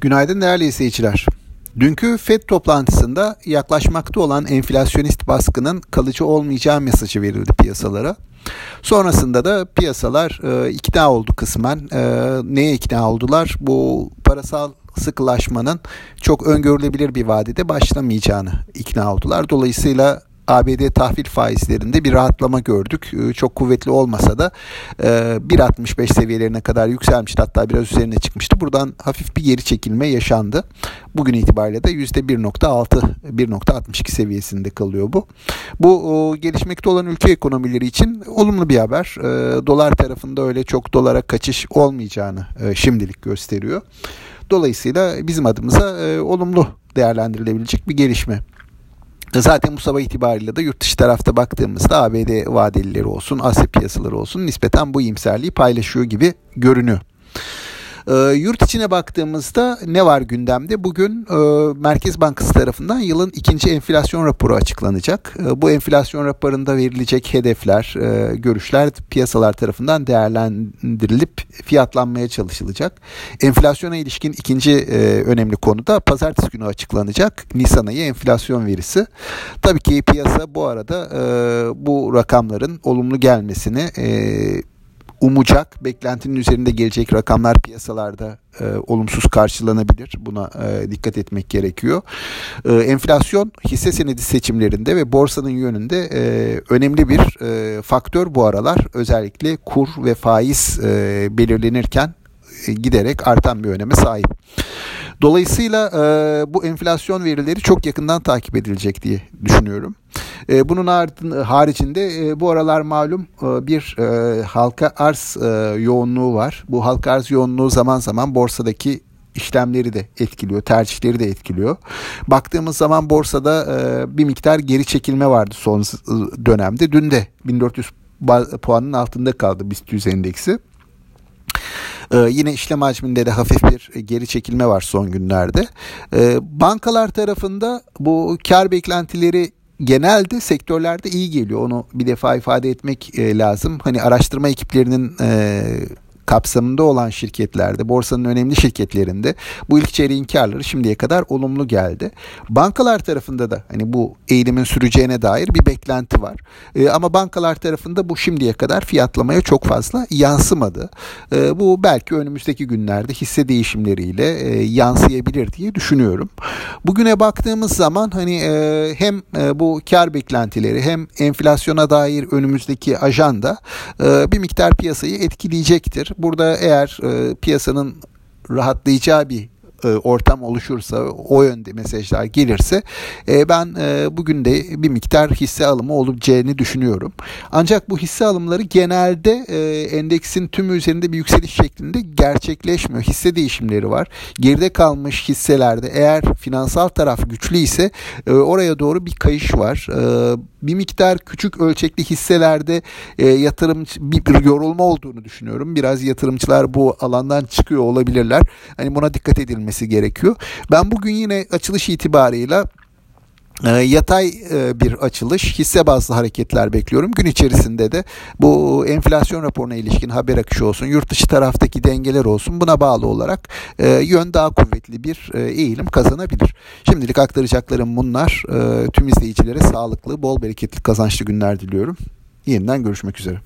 Günaydın değerli izleyiciler. Dünkü FED toplantısında yaklaşmakta olan enflasyonist baskının kalıcı olmayacağı mesajı verildi piyasalara. Sonrasında da piyasalar e, ikna oldu kısmen. E, neye ikna oldular? Bu parasal sıkılaşmanın çok öngörülebilir bir vadede başlamayacağını ikna oldular. Dolayısıyla ABD tahvil faizlerinde bir rahatlama gördük. Ee, çok kuvvetli olmasa da 1.65 e, seviyelerine kadar yükselmişti. Hatta biraz üzerine çıkmıştı. Buradan hafif bir geri çekilme yaşandı. Bugün itibariyle de %1.6 1.62 seviyesinde kalıyor bu. Bu gelişmekte olan ülke ekonomileri için olumlu bir haber. Ee, dolar tarafında öyle çok dolara kaçış olmayacağını e, şimdilik gösteriyor. Dolayısıyla bizim adımıza e, olumlu değerlendirilebilecek bir gelişme. Zaten bu sabah itibariyle de yurt dışı tarafta baktığımızda ABD vadelileri olsun, Asya piyasaları olsun nispeten bu iyimserliği paylaşıyor gibi görünüyor. E, yurt içine baktığımızda ne var gündemde? Bugün e, Merkez Bankası tarafından yılın ikinci enflasyon raporu açıklanacak. E, bu enflasyon raporunda verilecek hedefler, e, görüşler piyasalar tarafından değerlendirilip fiyatlanmaya çalışılacak. Enflasyona ilişkin ikinci e, önemli konu da pazartesi günü açıklanacak Nisan ayı enflasyon verisi. Tabii ki piyasa bu arada e, bu rakamların olumlu gelmesini e, umacak. Beklentinin üzerinde gelecek rakamlar piyasalarda e, olumsuz karşılanabilir. Buna e, dikkat etmek gerekiyor. E, enflasyon hisse senedi seçimlerinde ve borsanın yönünde e, önemli bir e, faktör bu aralar. Özellikle kur ve faiz e, belirlenirken e, giderek artan bir öneme sahip. Dolayısıyla e, bu enflasyon verileri çok yakından takip edilecek diye düşünüyorum. E, bunun haricinde e, bu aralar malum e, bir e, halka arz e, yoğunluğu var. Bu halka arz yoğunluğu zaman zaman borsadaki işlemleri de etkiliyor, tercihleri de etkiliyor. Baktığımız zaman borsada e, bir miktar geri çekilme vardı son dönemde. Dün de 1400 puanın altında kaldı BIST endeksi. Ee, yine işlem hacminde de hafif bir geri çekilme var son günlerde. Ee, bankalar tarafında bu kar beklentileri genelde sektörlerde iyi geliyor. Onu bir defa ifade etmek e, lazım. Hani araştırma ekiplerinin e, kapsamında olan şirketlerde, borsanın önemli şirketlerinde bu ilk çeyreğin karları şimdiye kadar olumlu geldi. Bankalar tarafında da hani bu eğilimin süreceğine dair bir beklenti var. E, ama bankalar tarafında bu şimdiye kadar fiyatlamaya çok fazla yansımadı. E, bu belki önümüzdeki günlerde hisse değişimleriyle e, yansıyabilir diye düşünüyorum. Bugüne baktığımız zaman hani e, hem e, bu kar beklentileri hem enflasyona dair önümüzdeki ajanda e, bir miktar piyasayı etkileyecektir. Burada eğer e, piyasanın rahatlayacağı bir e, ortam oluşursa, o yönde mesajlar gelirse e, ben e, bugün de bir miktar hisse alımı olacağını düşünüyorum. Ancak bu hisse alımları genelde endeksin tüm üzerinde bir yükseliş şeklinde gerçekleşmiyor. Hisse değişimleri var. Geride kalmış hisselerde eğer finansal taraf güçlü ise oraya doğru bir kayış var. Bir miktar küçük ölçekli hisselerde yatırım bir yorulma olduğunu düşünüyorum. Biraz yatırımcılar bu alandan çıkıyor olabilirler. Hani buna dikkat edilmesi edilmesi gerekiyor. Ben bugün yine açılış itibarıyla e, yatay e, bir açılış, hisse bazlı hareketler bekliyorum. Gün içerisinde de bu enflasyon raporuna ilişkin haber akışı olsun, yurt dışı taraftaki dengeler olsun buna bağlı olarak e, yön daha kuvvetli bir eğilim kazanabilir. Şimdilik aktaracaklarım bunlar. Tüm izleyicilere sağlıklı, bol bereketli, kazançlı günler diliyorum. Yeniden görüşmek üzere.